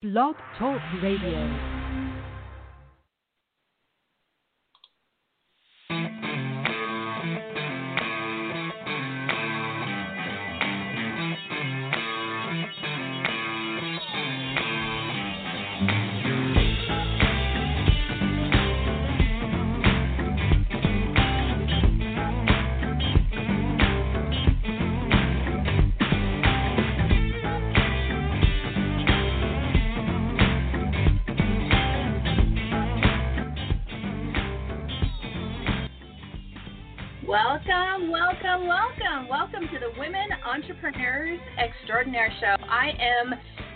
Blog Talk Radio. Welcome. To the Women Entrepreneurs Extraordinaire Show. I am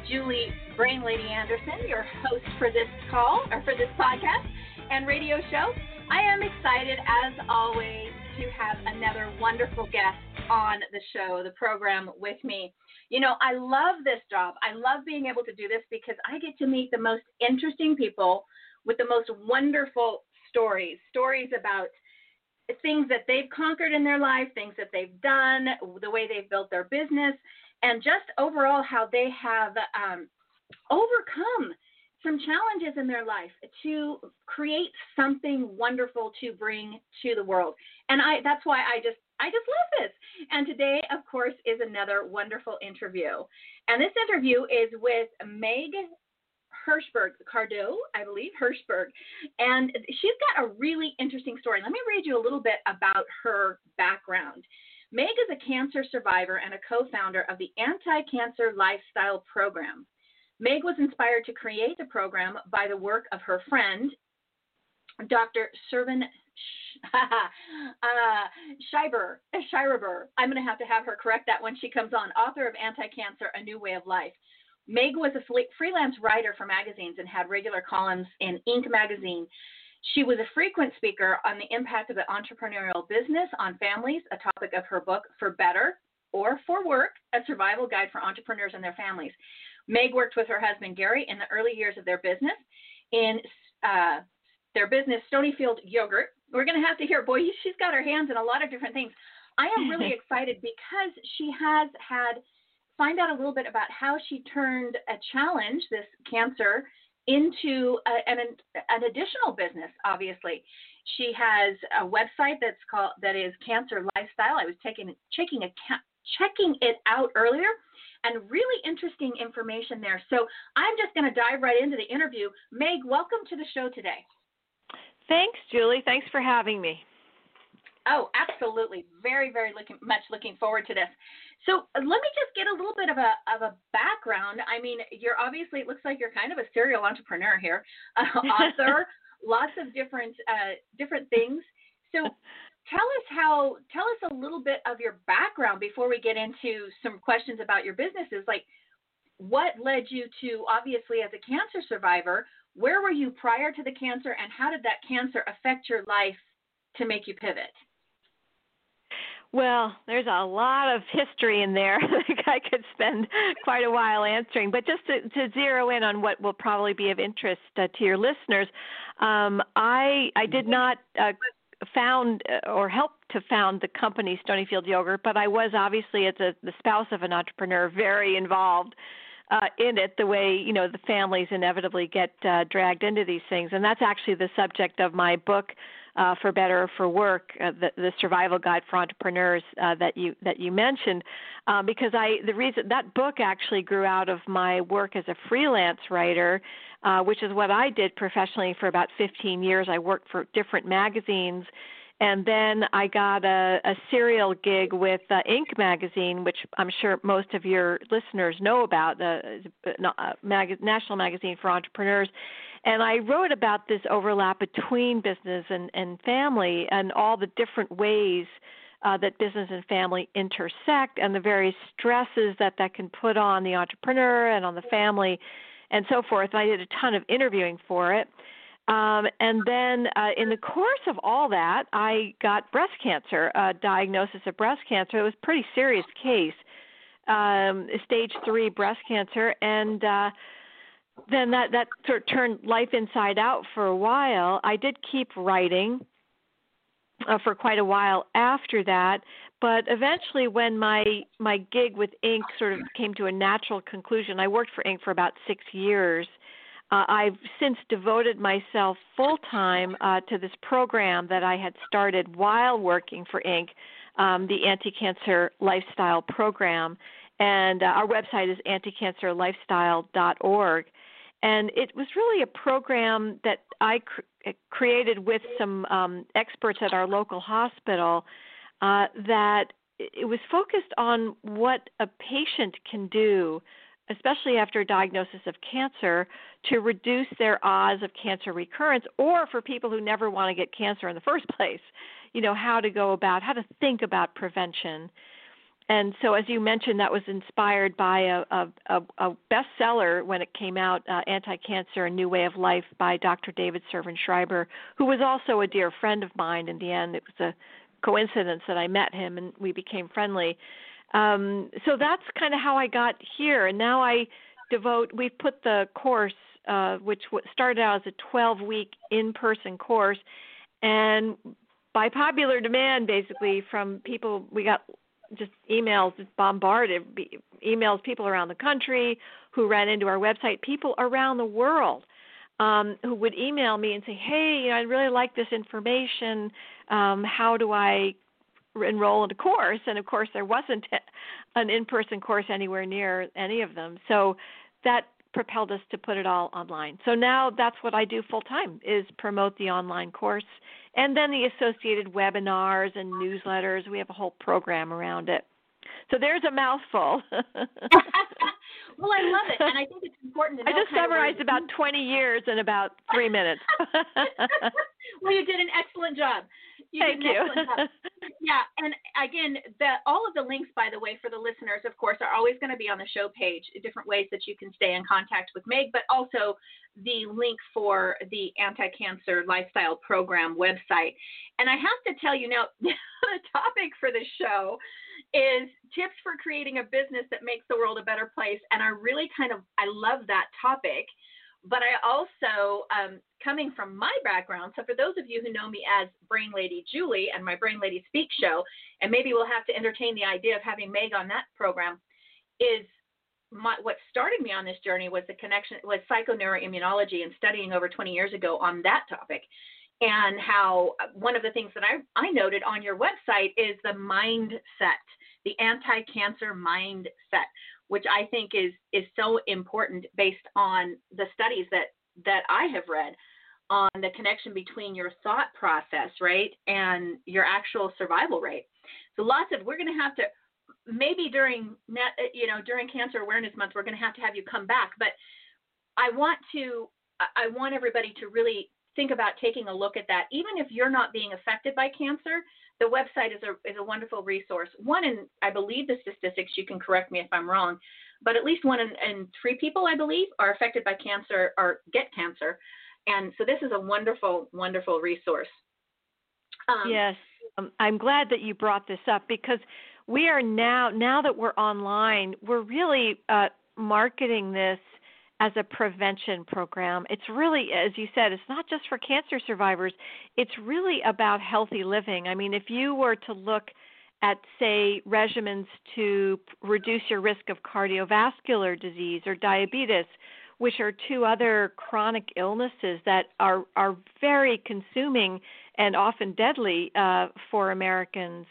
Julie Brain Lady Anderson, your host for this call or for this podcast and radio show. I am excited as always to have another wonderful guest on the show, the program with me. You know, I love this job. I love being able to do this because I get to meet the most interesting people with the most wonderful stories, stories about things that they've conquered in their life, things that they've done, the way they've built their business, and just overall how they have um, overcome some challenges in their life to create something wonderful to bring to the world. And I that's why I just I just love this. And today, of course, is another wonderful interview. And this interview is with Meg Hirshberg, Cardo, I believe, Hirshberg. And she's got a really interesting story. Let me read you a little bit about her background. Meg is a cancer survivor and a co founder of the Anti Cancer Lifestyle Program. Meg was inspired to create the program by the work of her friend, Dr. Servan uh, Schreiber. I'm going to have to have her correct that when she comes on, author of Anti Cancer A New Way of Life. Meg was a freelance writer for magazines and had regular columns in Inc. magazine. She was a frequent speaker on the impact of the entrepreneurial business on families, a topic of her book, For Better or For Work, a survival guide for entrepreneurs and their families. Meg worked with her husband Gary in the early years of their business in uh, their business, Stonyfield Yogurt. We're going to have to hear, boy, she's got her hands in a lot of different things. I am really excited because she has had find out a little bit about how she turned a challenge, this cancer, into a, an, an additional business. Obviously, she has a website that's called that is Cancer Lifestyle. I was taking checking a checking it out earlier and really interesting information there. So I'm just going to dive right into the interview. Meg, welcome to the show today. Thanks, Julie. Thanks for having me. Oh, absolutely. Very, very looking, much looking forward to this. So uh, let me just get a little bit of a of a background. I mean, you're obviously it looks like you're kind of a serial entrepreneur here, uh, author, lots of different uh, different things. So tell us how tell us a little bit of your background before we get into some questions about your businesses. Like, what led you to obviously as a cancer survivor? Where were you prior to the cancer, and how did that cancer affect your life to make you pivot? Well, there's a lot of history in there. I could spend quite a while answering, but just to, to zero in on what will probably be of interest uh, to your listeners, um, I I did not uh, found uh, or help to found the company Stonyfield Yogurt, but I was obviously as a, the spouse of an entrepreneur very involved uh, in it the way you know the families inevitably get uh, dragged into these things, and that's actually the subject of my book uh, for better for work, uh, the, the survival guide for entrepreneurs uh, that you that you mentioned, um, because I the reason that book actually grew out of my work as a freelance writer, uh, which is what I did professionally for about 15 years. I worked for different magazines. And then I got a, a serial gig with uh, Inc. magazine, which I'm sure most of your listeners know about, the uh, mag- National Magazine for Entrepreneurs and I wrote about this overlap between business and, and family and all the different ways uh, that business and family intersect and the various stresses that that can put on the entrepreneur and on the family and so forth. And I did a ton of interviewing for it. Um, and then uh, in the course of all that, I got breast cancer, a diagnosis of breast cancer. It was a pretty serious case, um, stage three breast cancer. And uh, then that that sort of turned life inside out for a while. I did keep writing uh, for quite a while after that, but eventually, when my my gig with Inc. sort of came to a natural conclusion, I worked for Inc. for about six years. Uh, I've since devoted myself full time uh, to this program that I had started while working for Inc., um, the Anti Cancer Lifestyle Program. And uh, our website is anticancerlifestyle.org. And it was really a program that I cr- created with some um, experts at our local hospital uh, that it was focused on what a patient can do especially after a diagnosis of cancer, to reduce their odds of cancer recurrence, or for people who never want to get cancer in the first place, you know, how to go about, how to think about prevention. And so, as you mentioned, that was inspired by a, a, a bestseller when it came out, uh, Anti Cancer A New Way of Life by Dr. David Servan Schreiber, who was also a dear friend of mine in the end. It was a coincidence that I met him and we became friendly um, so that's kind of how I got here. And now I devote. We've put the course, uh, which started out as a 12 week in person course, and by popular demand, basically from people, we got just emails just bombarded emails people around the country who ran into our website people around the world um, who would email me and say hey you know i really like this information. Um, how do i enroll in a course? And of course there wasn't an in-person course anywhere near any of them. So that propelled us to put it all online. So now that's what i do full time is promote the online course and then the associated webinars and newsletters we have a whole program around it so there's a mouthful. well, I love it, and I think it's important to know. I just summarized about 20 years in about three minutes. well, you did an excellent job. You Thank you. yeah, and again, the, all of the links, by the way, for the listeners, of course, are always going to be on the show page. Different ways that you can stay in contact with Meg, but also the link for the anti-cancer lifestyle program website. And I have to tell you now, the topic for the show is tips for creating a business that makes the world a better place. And I really kind of I love that topic. But I also, um, coming from my background, so for those of you who know me as Brain Lady Julie and my Brain Lady Speak show, and maybe we'll have to entertain the idea of having Meg on that program, is my, what started me on this journey was the connection was psychoneuroimmunology and studying over 20 years ago on that topic and how one of the things that I, I noted on your website is the mindset, the anti-cancer mindset, which I think is is so important based on the studies that that I have read on the connection between your thought process, right, and your actual survival rate. So lots of we're going to have to maybe during you know during Cancer Awareness Month we're going to have to have you come back, but I want to I want everybody to really think about taking a look at that. Even if you're not being affected by cancer, the website is a is a wonderful resource. One in I believe the statistics. You can correct me if I'm wrong, but at least one in, in three people I believe are affected by cancer or get cancer, and so this is a wonderful wonderful resource. Um, yes, um, I'm glad that you brought this up because we are now now that we're online, we're really uh, marketing this as a prevention program. It's really, as you said, it's not just for cancer survivors, it's really about healthy living. I mean, if you were to look at, say, regimens to reduce your risk of cardiovascular disease or diabetes, which are two other chronic illnesses that are, are very consuming and often deadly uh, for Americans.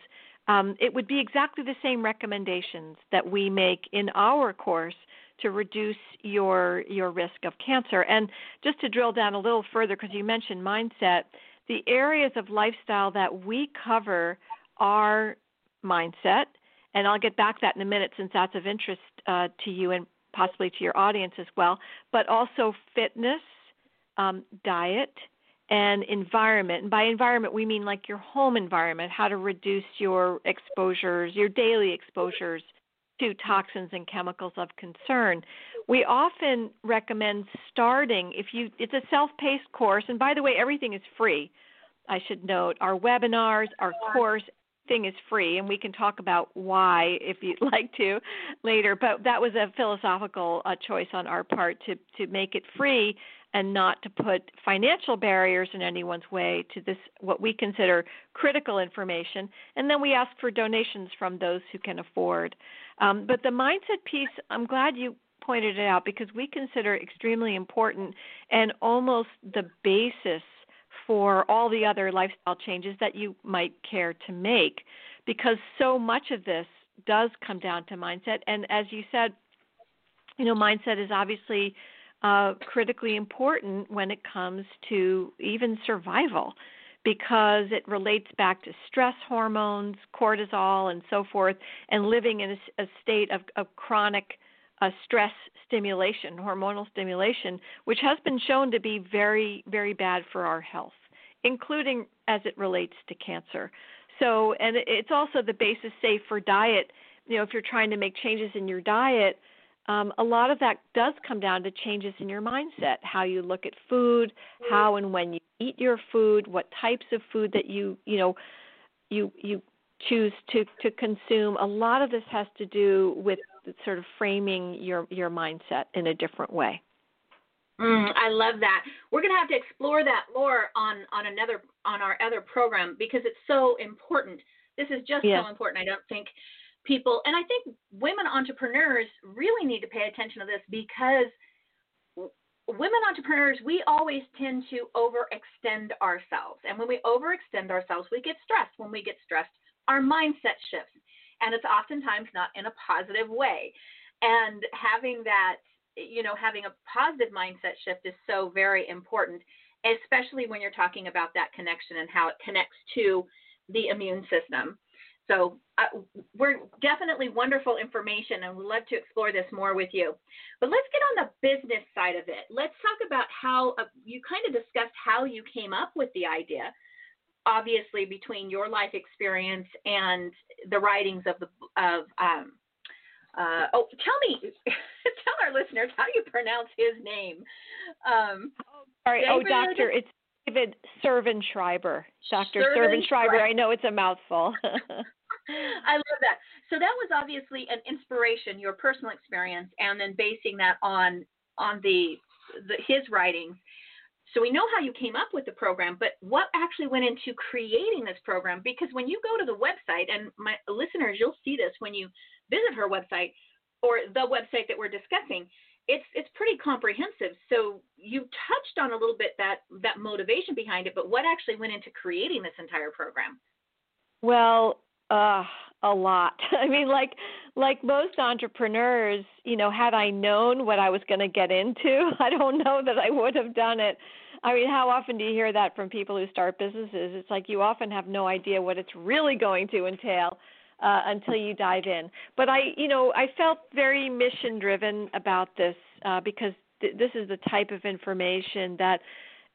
Um, it would be exactly the same recommendations that we make in our course to reduce your your risk of cancer. And just to drill down a little further, because you mentioned mindset, the areas of lifestyle that we cover are mindset, and I'll get back to that in a minute since that's of interest uh, to you and possibly to your audience as well. But also fitness, um, diet, and environment. And by environment, we mean like your home environment, how to reduce your exposures, your daily exposures to toxins and chemicals of concern. We often recommend starting if you it's a self-paced course and by the way everything is free. I should note our webinars, our course, thing is free, and we can talk about why if you'd like to later. But that was a philosophical uh, choice on our part to to make it free and not to put financial barriers in anyone's way to this what we consider critical information. And then we ask for donations from those who can afford. Um, but the mindset piece, I'm glad you pointed it out because we consider extremely important and almost the basis for all the other lifestyle changes that you might care to make because so much of this does come down to mindset and as you said you know mindset is obviously uh, critically important when it comes to even survival because it relates back to stress hormones, cortisol, and so forth, and living in a, a state of, of chronic uh, stress stimulation, hormonal stimulation, which has been shown to be very, very bad for our health, including as it relates to cancer. So, and it's also the basis, say, for diet. You know, if you're trying to make changes in your diet, um, a lot of that does come down to changes in your mindset, how you look at food, how and when you eat your food, what types of food that you you know you you choose to to consume. A lot of this has to do with sort of framing your your mindset in a different way. Mm, I love that. We're going to have to explore that more on on another on our other program because it's so important. This is just yes. so important. I don't think people, and I think women entrepreneurs really need to pay attention to this because women entrepreneurs, we always tend to overextend ourselves. And when we overextend ourselves, we get stressed. When we get stressed, our mindset shifts. And it's oftentimes not in a positive way. And having that, you know, having a positive mindset shift is so very important, especially when you're talking about that connection and how it connects to the immune system. So uh, we're definitely wonderful information, and we'd love to explore this more with you. But let's get on the business side of it. Let's talk about how uh, you kind of discussed how you came up with the idea. Obviously, between your life experience and the writings of the of um, uh, oh, tell me, tell our listeners how you pronounce his name. Um, oh, sorry, oh, David, oh, doctor, it's David Servan-Schreiber. Dr. Servan-Schreiber. I know it's a mouthful. I love that. So that was obviously an inspiration, your personal experience, and then basing that on on the, the his writings. So we know how you came up with the program, but what actually went into creating this program? Because when you go to the website, and my listeners, you'll see this when you visit her website or the website that we're discussing it's it's pretty comprehensive. So you touched on a little bit that that motivation behind it, but what actually went into creating this entire program? Well, uh, a lot. I mean, like like most entrepreneurs, you know, had I known what I was going to get into, I don't know that I would have done it. I mean, how often do you hear that from people who start businesses? It's like you often have no idea what it's really going to entail uh, until you dive in. But I, you know, I felt very mission driven about this uh, because th- this is the type of information that,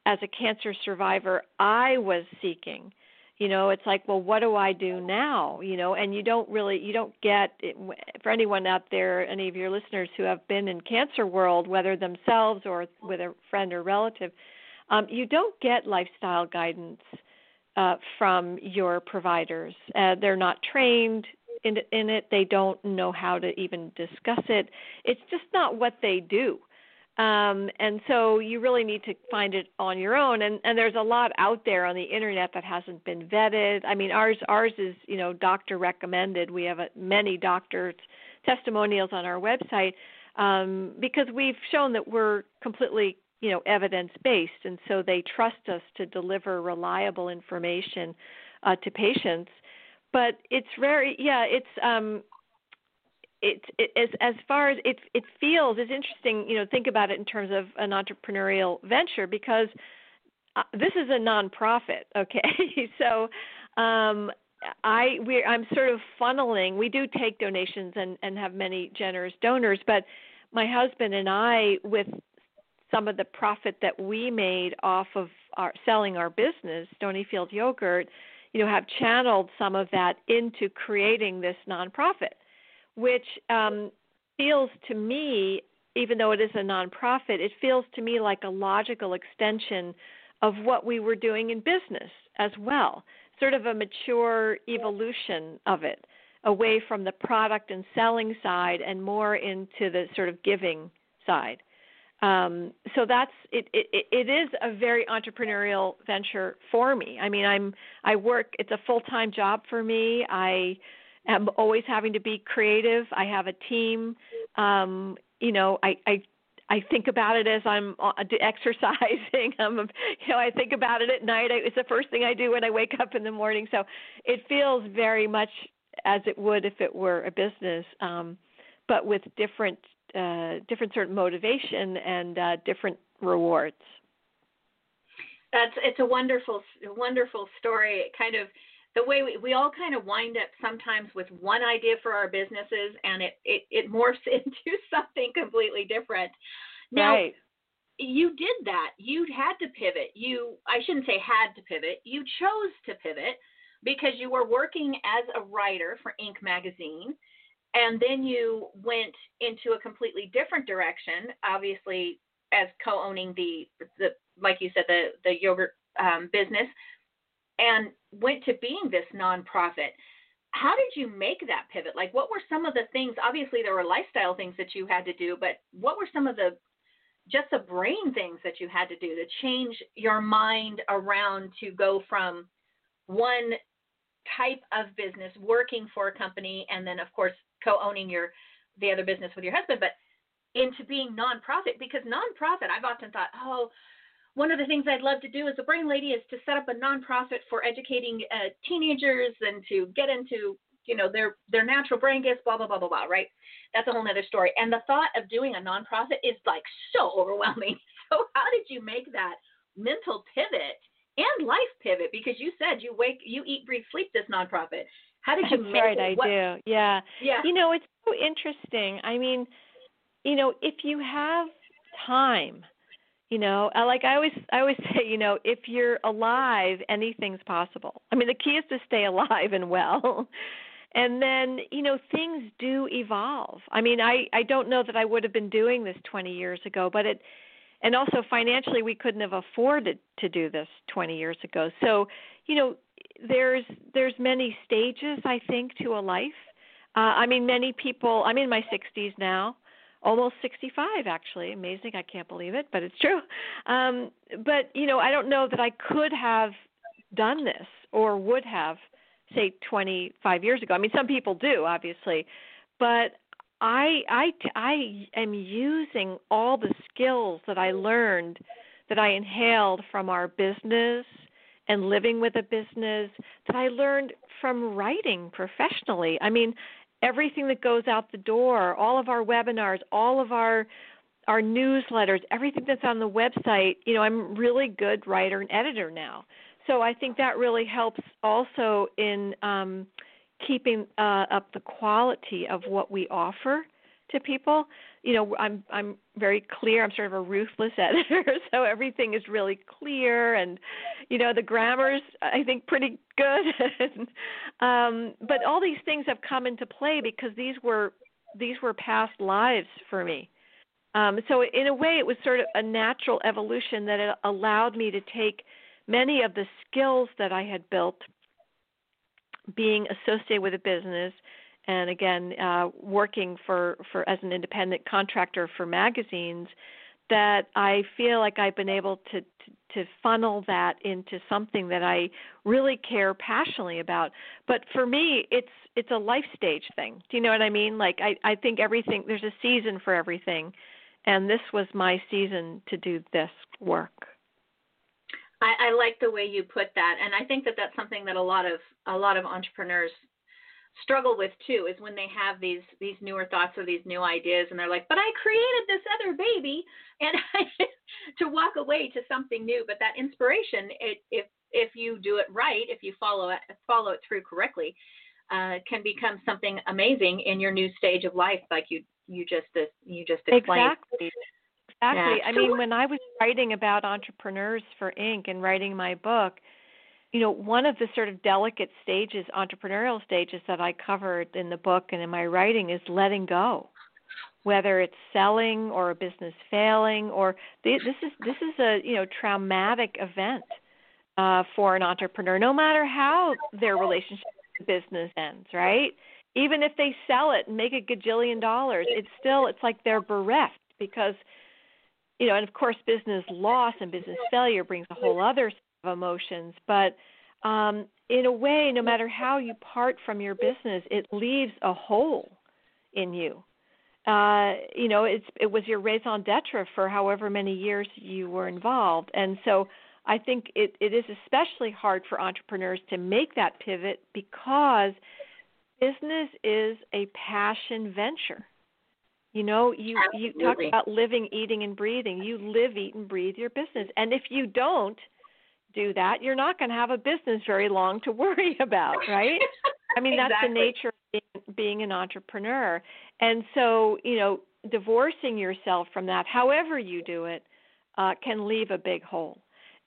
as a cancer survivor, I was seeking. You know, it's like, well, what do I do now? You know, and you don't really, you don't get for anyone out there, any of your listeners who have been in cancer world, whether themselves or with a friend or relative, um, you don't get lifestyle guidance uh, from your providers. Uh, they're not trained in, in it. They don't know how to even discuss it. It's just not what they do. Um, and so you really need to find it on your own. And, and there's a lot out there on the internet that hasn't been vetted. I mean, ours ours is you know doctor recommended. We have a, many doctors testimonials on our website um, because we've shown that we're completely you know evidence based and so they trust us to deliver reliable information uh, to patients but it's very yeah it's um it, it as as far as it it feels it's interesting you know think about it in terms of an entrepreneurial venture because uh, this is a nonprofit okay so um I we I'm sort of funneling. We do take donations and and have many generous donors, but my husband and I, with some of the profit that we made off of our selling our business, Stonyfield Yogurt, you know, have channeled some of that into creating this nonprofit, which um, feels to me, even though it is a nonprofit, it feels to me like a logical extension of what we were doing in business as well. sort of a mature evolution of it away from the product and selling side and more into the sort of giving side. Um, so that's it, it. It is a very entrepreneurial venture for me. I mean, I'm I work. It's a full time job for me. I am always having to be creative. I have a team. Um, you know, I I I think about it as I'm uh, exercising. I'm, you know, I think about it at night. It's the first thing I do when I wake up in the morning. So it feels very much as it would if it were a business, um, but with different, uh, different sort of motivation and uh, different rewards. That's it's a wonderful, wonderful story. It kind of the way we, we all kind of wind up sometimes with one idea for our businesses and it, it, it morphs into something completely different. Now, right. you did that. You had to pivot. You, I shouldn't say had to pivot. You chose to pivot because you were working as a writer for Inc. magazine. And then you went into a completely different direction, obviously, as co owning the, the, like you said, the, the yogurt um, business and went to being this nonprofit. How did you make that pivot? Like, what were some of the things? Obviously, there were lifestyle things that you had to do, but what were some of the just the brain things that you had to do to change your mind around to go from one type of business working for a company and then of course co-owning your the other business with your husband but into being nonprofit because nonprofit I've often thought oh one of the things I'd love to do as a brain lady is to set up a nonprofit for educating uh, teenagers and to get into you know their their natural brain gifts blah blah blah blah blah right? That's a whole other story. And the thought of doing a nonprofit is like so overwhelming. So how did you make that mental pivot and life pivot? Because you said you wake you eat breathe sleep this nonprofit. How did you that's make right it? i what, do. Yeah. Yeah. You know it's so interesting. I mean you know if you have time you know like i always i always say you know if you're alive anything's possible. I mean the key is to stay alive and well. And then you know things do evolve. I mean i i don't know that i would have been doing this 20 years ago but it and also financially we couldn't have afforded to do this 20 years ago. So you know there's there's many stages i think to a life. Uh, i mean many people i'm in my 60s now almost 65 actually. Amazing. I can't believe it but it's true. Um but you know i don't know that i could have done this or would have say 25 years ago. I mean some people do obviously. But i i i am using all the skills that i learned that i inhaled from our business and living with a business that i learned from writing professionally. I mean everything that goes out the door, all of our webinars, all of our our newsletters, everything that's on the website, you know, I'm really good writer and editor now. So I think that really helps also in um, keeping uh, up the quality of what we offer to people. You know, I'm I'm very clear. I'm sort of a ruthless editor, so everything is really clear, and you know the grammar's I think pretty good. um, but all these things have come into play because these were these were past lives for me. Um, so in a way, it was sort of a natural evolution that it allowed me to take many of the skills that I had built being associated with a business and again uh, working for, for as an independent contractor for magazines that I feel like I've been able to, to to funnel that into something that I really care passionately about. But for me, it's it's a life stage thing. Do you know what I mean? Like I I think everything there's a season for everything, and this was my season to do this work. I, I like the way you put that, and I think that that's something that a lot of a lot of entrepreneurs struggle with too is when they have these these newer thoughts or these new ideas and they're like but i created this other baby and I, to walk away to something new. But that inspiration it, if if you do it right if you follow it follow it through correctly uh, can become something amazing in your new stage of life like you you just uh, you just explained. Exactly. Exactly. Yeah. i mean when i was writing about entrepreneurs for inc and writing my book you know, one of the sort of delicate stages, entrepreneurial stages that I covered in the book and in my writing is letting go. Whether it's selling or a business failing, or this is this is a you know traumatic event uh, for an entrepreneur, no matter how their relationship with the business ends, right? Even if they sell it and make a gajillion dollars, it's still it's like they're bereft because you know, and of course business loss and business failure brings a whole other emotions, but um in a way, no matter how you part from your business, it leaves a hole in you. Uh, you know, it's it was your raison d'etre for however many years you were involved, and so I think it, it is especially hard for entrepreneurs to make that pivot because business is a passion venture. You know, you Absolutely. you talk about living, eating, and breathing. You live, eat, and breathe your business, and if you don't do that, you're not going to have a business very long to worry about, right? I mean, that's the nature of being, being an entrepreneur. And so, you know, divorcing yourself from that, however you do it, uh, can leave a big hole.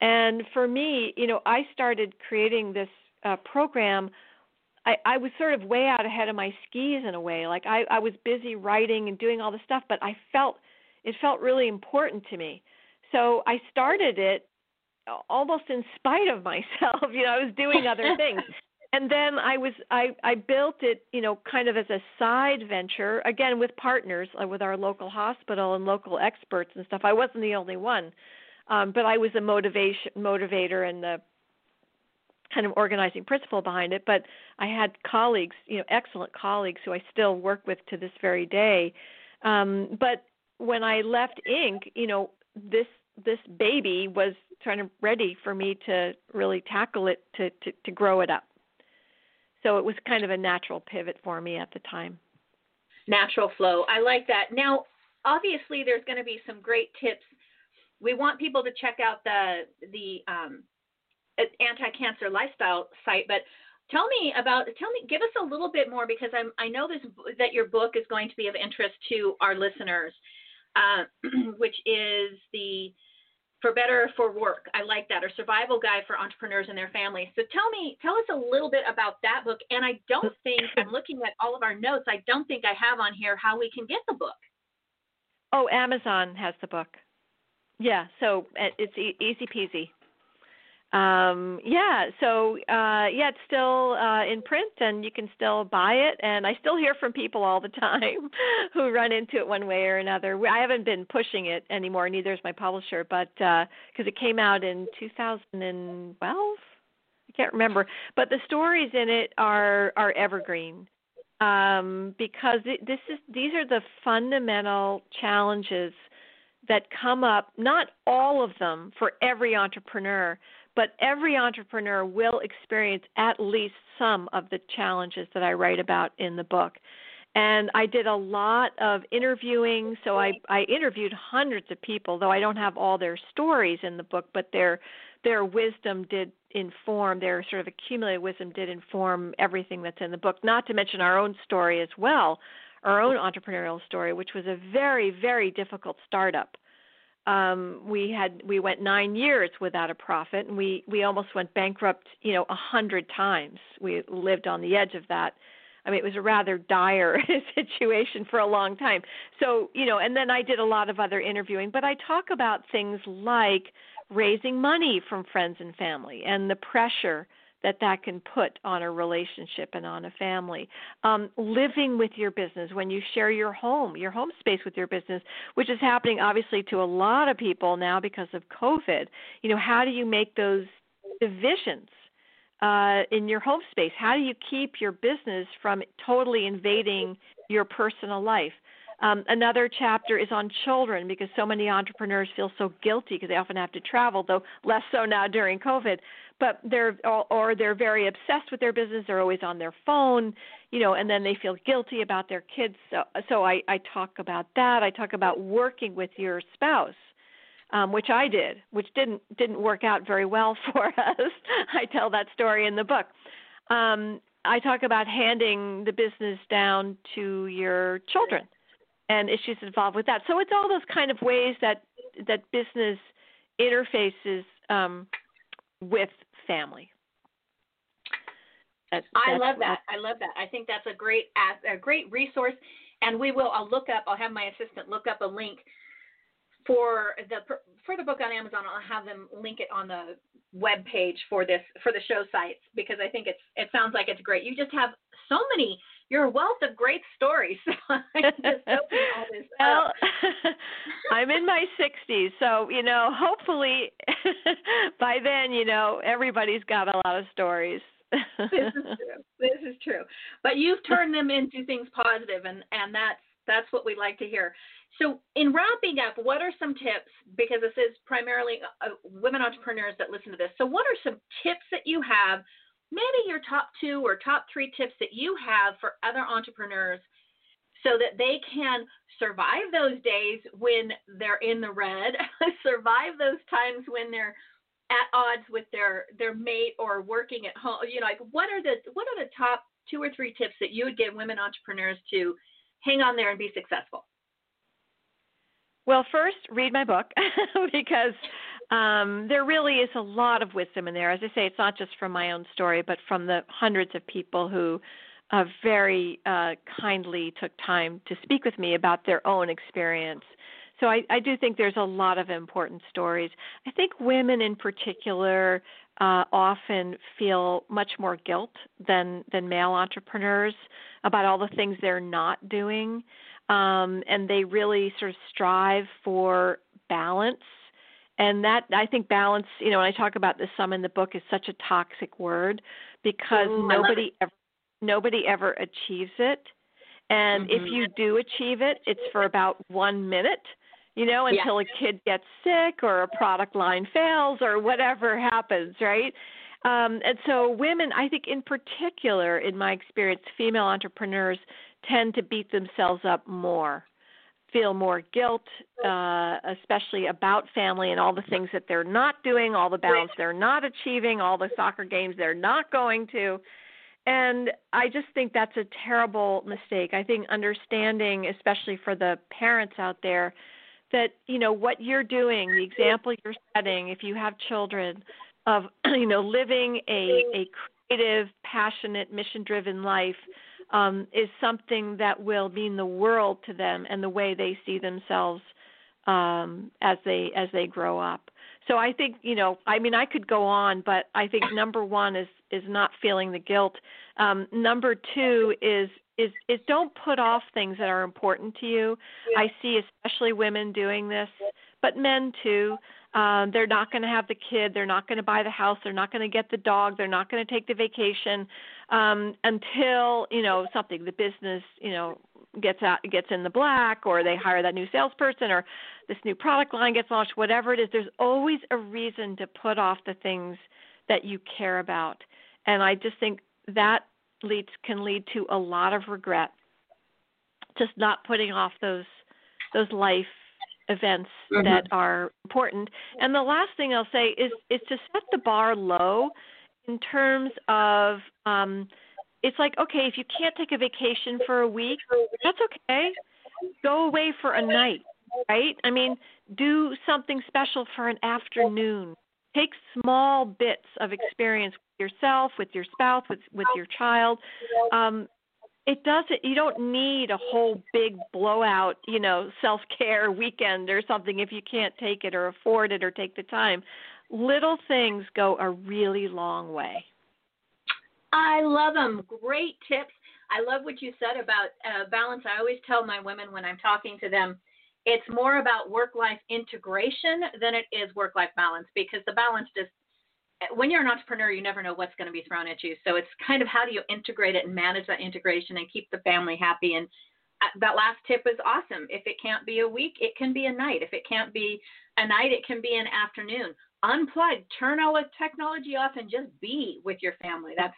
And for me, you know, I started creating this uh, program. I, I was sort of way out ahead of my skis in a way. Like I, I was busy writing and doing all this stuff, but I felt it felt really important to me. So I started it almost in spite of myself. You know, I was doing other things. And then I was I I built it, you know, kind of as a side venture, again with partners, uh, with our local hospital and local experts and stuff. I wasn't the only one. Um, but I was a motivation motivator and the kind of organizing principle behind it. But I had colleagues, you know, excellent colleagues who I still work with to this very day. Um, but when I left Inc., you know, this this baby was kind of ready for me to really tackle it to, to to grow it up. So it was kind of a natural pivot for me at the time. natural flow. I like that. Now, obviously, there's going to be some great tips. We want people to check out the the um, anti-cancer lifestyle site, but tell me about tell me give us a little bit more because I'm I know this that your book is going to be of interest to our listeners, uh, which is the for better for work. I like that, or survival guide for entrepreneurs and their families. So tell me, tell us a little bit about that book. And I don't think I'm looking at all of our notes. I don't think I have on here how we can get the book. Oh, Amazon has the book. Yeah, so uh, it's e- easy peasy. Um, yeah, so uh, yeah, it's still uh, in print, and you can still buy it. And I still hear from people all the time who run into it one way or another. I haven't been pushing it anymore. Neither is my publisher, but because it came out in 2012, I can't remember. But the stories in it are are evergreen um, because it, this is these are the fundamental challenges that come up. Not all of them for every entrepreneur, but every entrepreneur will experience at least some of the challenges that I write about in the book. And I did a lot of interviewing, so I, I interviewed hundreds of people, though I don't have all their stories in the book, but their their wisdom did inform, their sort of accumulated wisdom did inform everything that's in the book, not to mention our own story as well, our own entrepreneurial story, which was a very, very difficult startup um, we had we went nine years without a profit, and we we almost went bankrupt, you know, a hundred times. We lived on the edge of that. I mean, it was a rather dire situation for a long time. So, you know, and then I did a lot of other interviewing, but I talk about things like raising money from friends and family and the pressure that that can put on a relationship and on a family. Um, living with your business when you share your home, your home space with your business, which is happening obviously to a lot of people now because of COVID. You know, how do you make those divisions? Uh, in your home space, how do you keep your business from totally invading your personal life? Um, another chapter is on children because so many entrepreneurs feel so guilty because they often have to travel, though less so now during COVID. But they're or, they're very obsessed with their business. They're always on their phone, you know, and then they feel guilty about their kids. So, so I, I talk about that. I talk about working with your spouse. Um, which I did, which didn't didn't work out very well for us. I tell that story in the book. Um, I talk about handing the business down to your children and issues involved with that. So it's all those kind of ways that that business interfaces um, with family. That, I love that. I love that. I think that's a great a great resource, and we will. I'll look up. I'll have my assistant look up a link for the for the book on Amazon. I'll have them link it on the web page for this for the show sites because I think it's it sounds like it's great. You just have so many. You're a wealth of great stories. So I'm just all this well, I'm in my 60s, so you know, hopefully by then, you know, everybody's got a lot of stories. this is true. This is true. But you've turned them into things positive, and and that's that's what we like to hear. So, in wrapping up, what are some tips? Because this is primarily uh, women entrepreneurs that listen to this. So, what are some tips that you have? Maybe your top two or top three tips that you have for other entrepreneurs so that they can survive those days when they're in the red, survive those times when they're at odds with their their mate or working at home. You know, like what are the what are the top two or three tips that you would give women entrepreneurs to hang on there and be successful? Well, first, read my book because um, there really is a lot of wisdom in there. As I say, it's not just from my own story, but from the hundreds of people who uh, very uh, kindly took time to speak with me about their own experience. So I, I do think there's a lot of important stories. I think women in particular uh, often feel much more guilt than than male entrepreneurs about all the things they're not doing um, and they really sort of strive for balance. And that I think balance, you know, when I talk about this some in the book, is such a toxic word because Ooh, nobody ever nobody ever achieves it. And mm-hmm. if you do achieve it, it's for about one minute, you know, until yeah. a kid gets sick or a product line fails or whatever happens, right? Um, and so, women, I think in particular, in my experience, female entrepreneurs tend to beat themselves up more, feel more guilt, uh, especially about family and all the things that they're not doing, all the balance they're not achieving, all the soccer games they're not going to. And I just think that's a terrible mistake. I think understanding, especially for the parents out there, that you know what you're doing, the example you're setting, if you have children, of you know living a a creative, passionate, mission-driven life um, is something that will mean the world to them and the way they see themselves um, as they as they grow up. So I think you know, I mean, I could go on, but I think number one is is not feeling the guilt. Um, number two is is is don't put off things that are important to you. Yeah. I see especially women doing this, but men too. Um, they're not going to have the kid. They're not going to buy the house. They're not going to get the dog. They're not going to take the vacation um, until you know something. The business, you know, gets out, gets in the black, or they hire that new salesperson, or this new product line gets launched. Whatever it is, there's always a reason to put off the things that you care about. And I just think that leads can lead to a lot of regret. Just not putting off those those life events mm-hmm. that are important. And the last thing I'll say is is to set the bar low in terms of um it's like okay, if you can't take a vacation for a week, that's okay. Go away for a night, right? I mean, do something special for an afternoon. Take small bits of experience with yourself, with your spouse, with with your child. Um, it doesn't you don't need a whole big blowout you know self care weekend or something if you can't take it or afford it or take the time. Little things go a really long way. I love them great tips. I love what you said about uh, balance. I always tell my women when i'm talking to them it's more about work life integration than it is work life balance because the balance just when you're an entrepreneur, you never know what's going to be thrown at you. So it's kind of how do you integrate it and manage that integration and keep the family happy. And uh, that last tip is awesome. If it can't be a week, it can be a night. If it can't be a night, it can be an afternoon. Unplug, turn all the technology off, and just be with your family. That's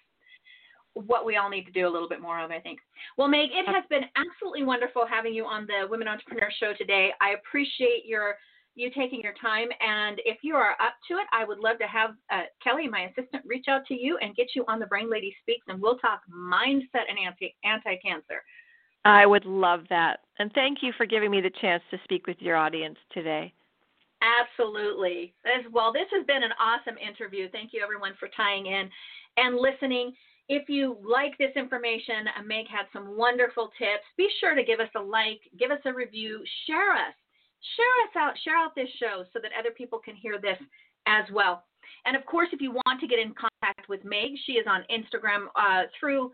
what we all need to do a little bit more of, I think. Well, Meg, it has been absolutely wonderful having you on the Women Entrepreneur Show today. I appreciate your you taking your time. And if you are up to it, I would love to have uh, Kelli, my assistant, reach out to you and get you on the Brain Lady Speaks, and we'll talk mindset and anti anti cancer. I would love that. And thank you for giving me the chance to speak with your audience today. Absolutely. As well, this has been an awesome interview. Thank you, everyone, for tying in and listening. If you like this information, Meg had some wonderful tips. Be sure to give us a like, give us a review, share us share us out, share out this show so that other people can hear this as well. And of course, if you want to get in contact with Meg, she is on Instagram uh, through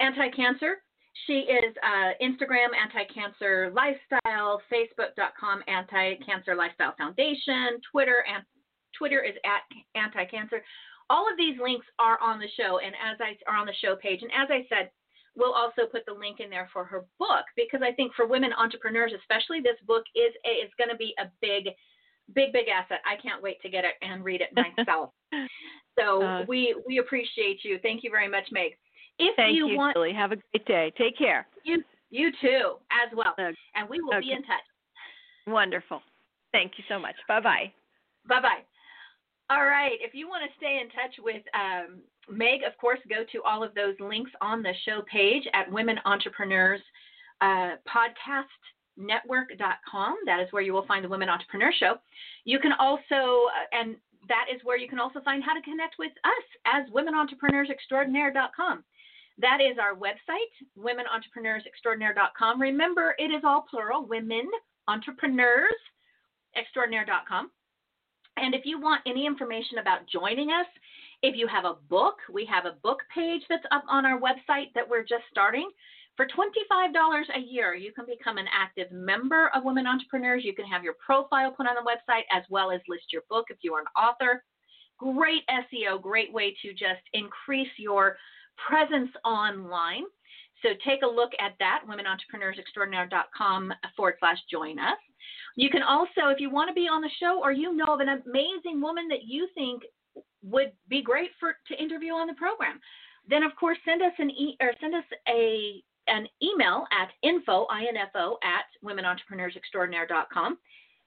Anti Cancer. She is uh, Instagram Anti Cancer Lifestyle, Facebook.com Anti Cancer Lifestyle Foundation, Twitter and Twitter is at Anti Cancer. All of these links are on the show and as I are on the show page. And as I said, we'll also put the link in there for her book because I think for women entrepreneurs, especially, this book is a, is going to be a big, big, big asset. I can't wait to get it and read it myself. so uh, we we appreciate you. Thank you very much, Meg. If thank you, you want, Julie. Have a great day. Take care. You you too as well, uh, and we will okay. be in touch. Wonderful. Thank you so much. Bye bye. Bye bye. All right. If you want to stay in touch with um, Meg, of course, go to all of those links on the show page at Women Entrepreneurs uh, Podcast network.com. That is where you will find the Women Entrepreneur Show. You can also, uh, and that is where you can also find how to connect with us as womenentrepreneursextraordinaire.com. That is our website, womenentrepreneursextraordinaire.com. Remember, it is all plural, women entrepreneurs extraordinaire.com. And if you want any information about joining us, if you have a book, we have a book page that's up on our website that we're just starting. For $25 a year, you can become an active member of Women Entrepreneurs. You can have your profile put on the website as well as list your book if you are an author. Great SEO, great way to just increase your presence online. So take a look at that, womenentrepreneursextraordinaire.com forward slash join us. You can also, if you want to be on the show or you know of an amazing woman that you think would be great for to interview on the program, then of course send us an e or send us a an email at info info at womenentrepreneursextraordinaire.com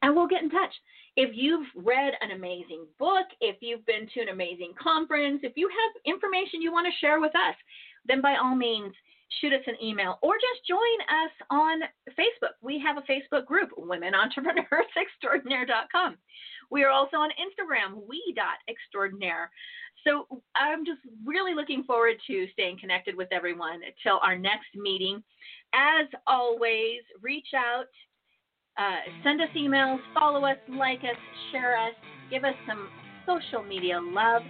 and we'll get in touch. If you've read an amazing book, if you've been to an amazing conference, if you have information you want to share with us, then by all means shoot us an email or just join us on Facebook. We have a Facebook group, Women Entrepreneurs Extraordinaire.com. We are also on Instagram, we.extraordinaire. So I'm just really looking forward to staying connected with everyone until our next meeting. As always, reach out, uh, send us emails, follow us, like us, share us, give us some social media love.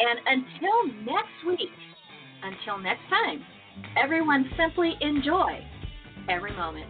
And until next week, until next time, everyone simply enjoy every moment.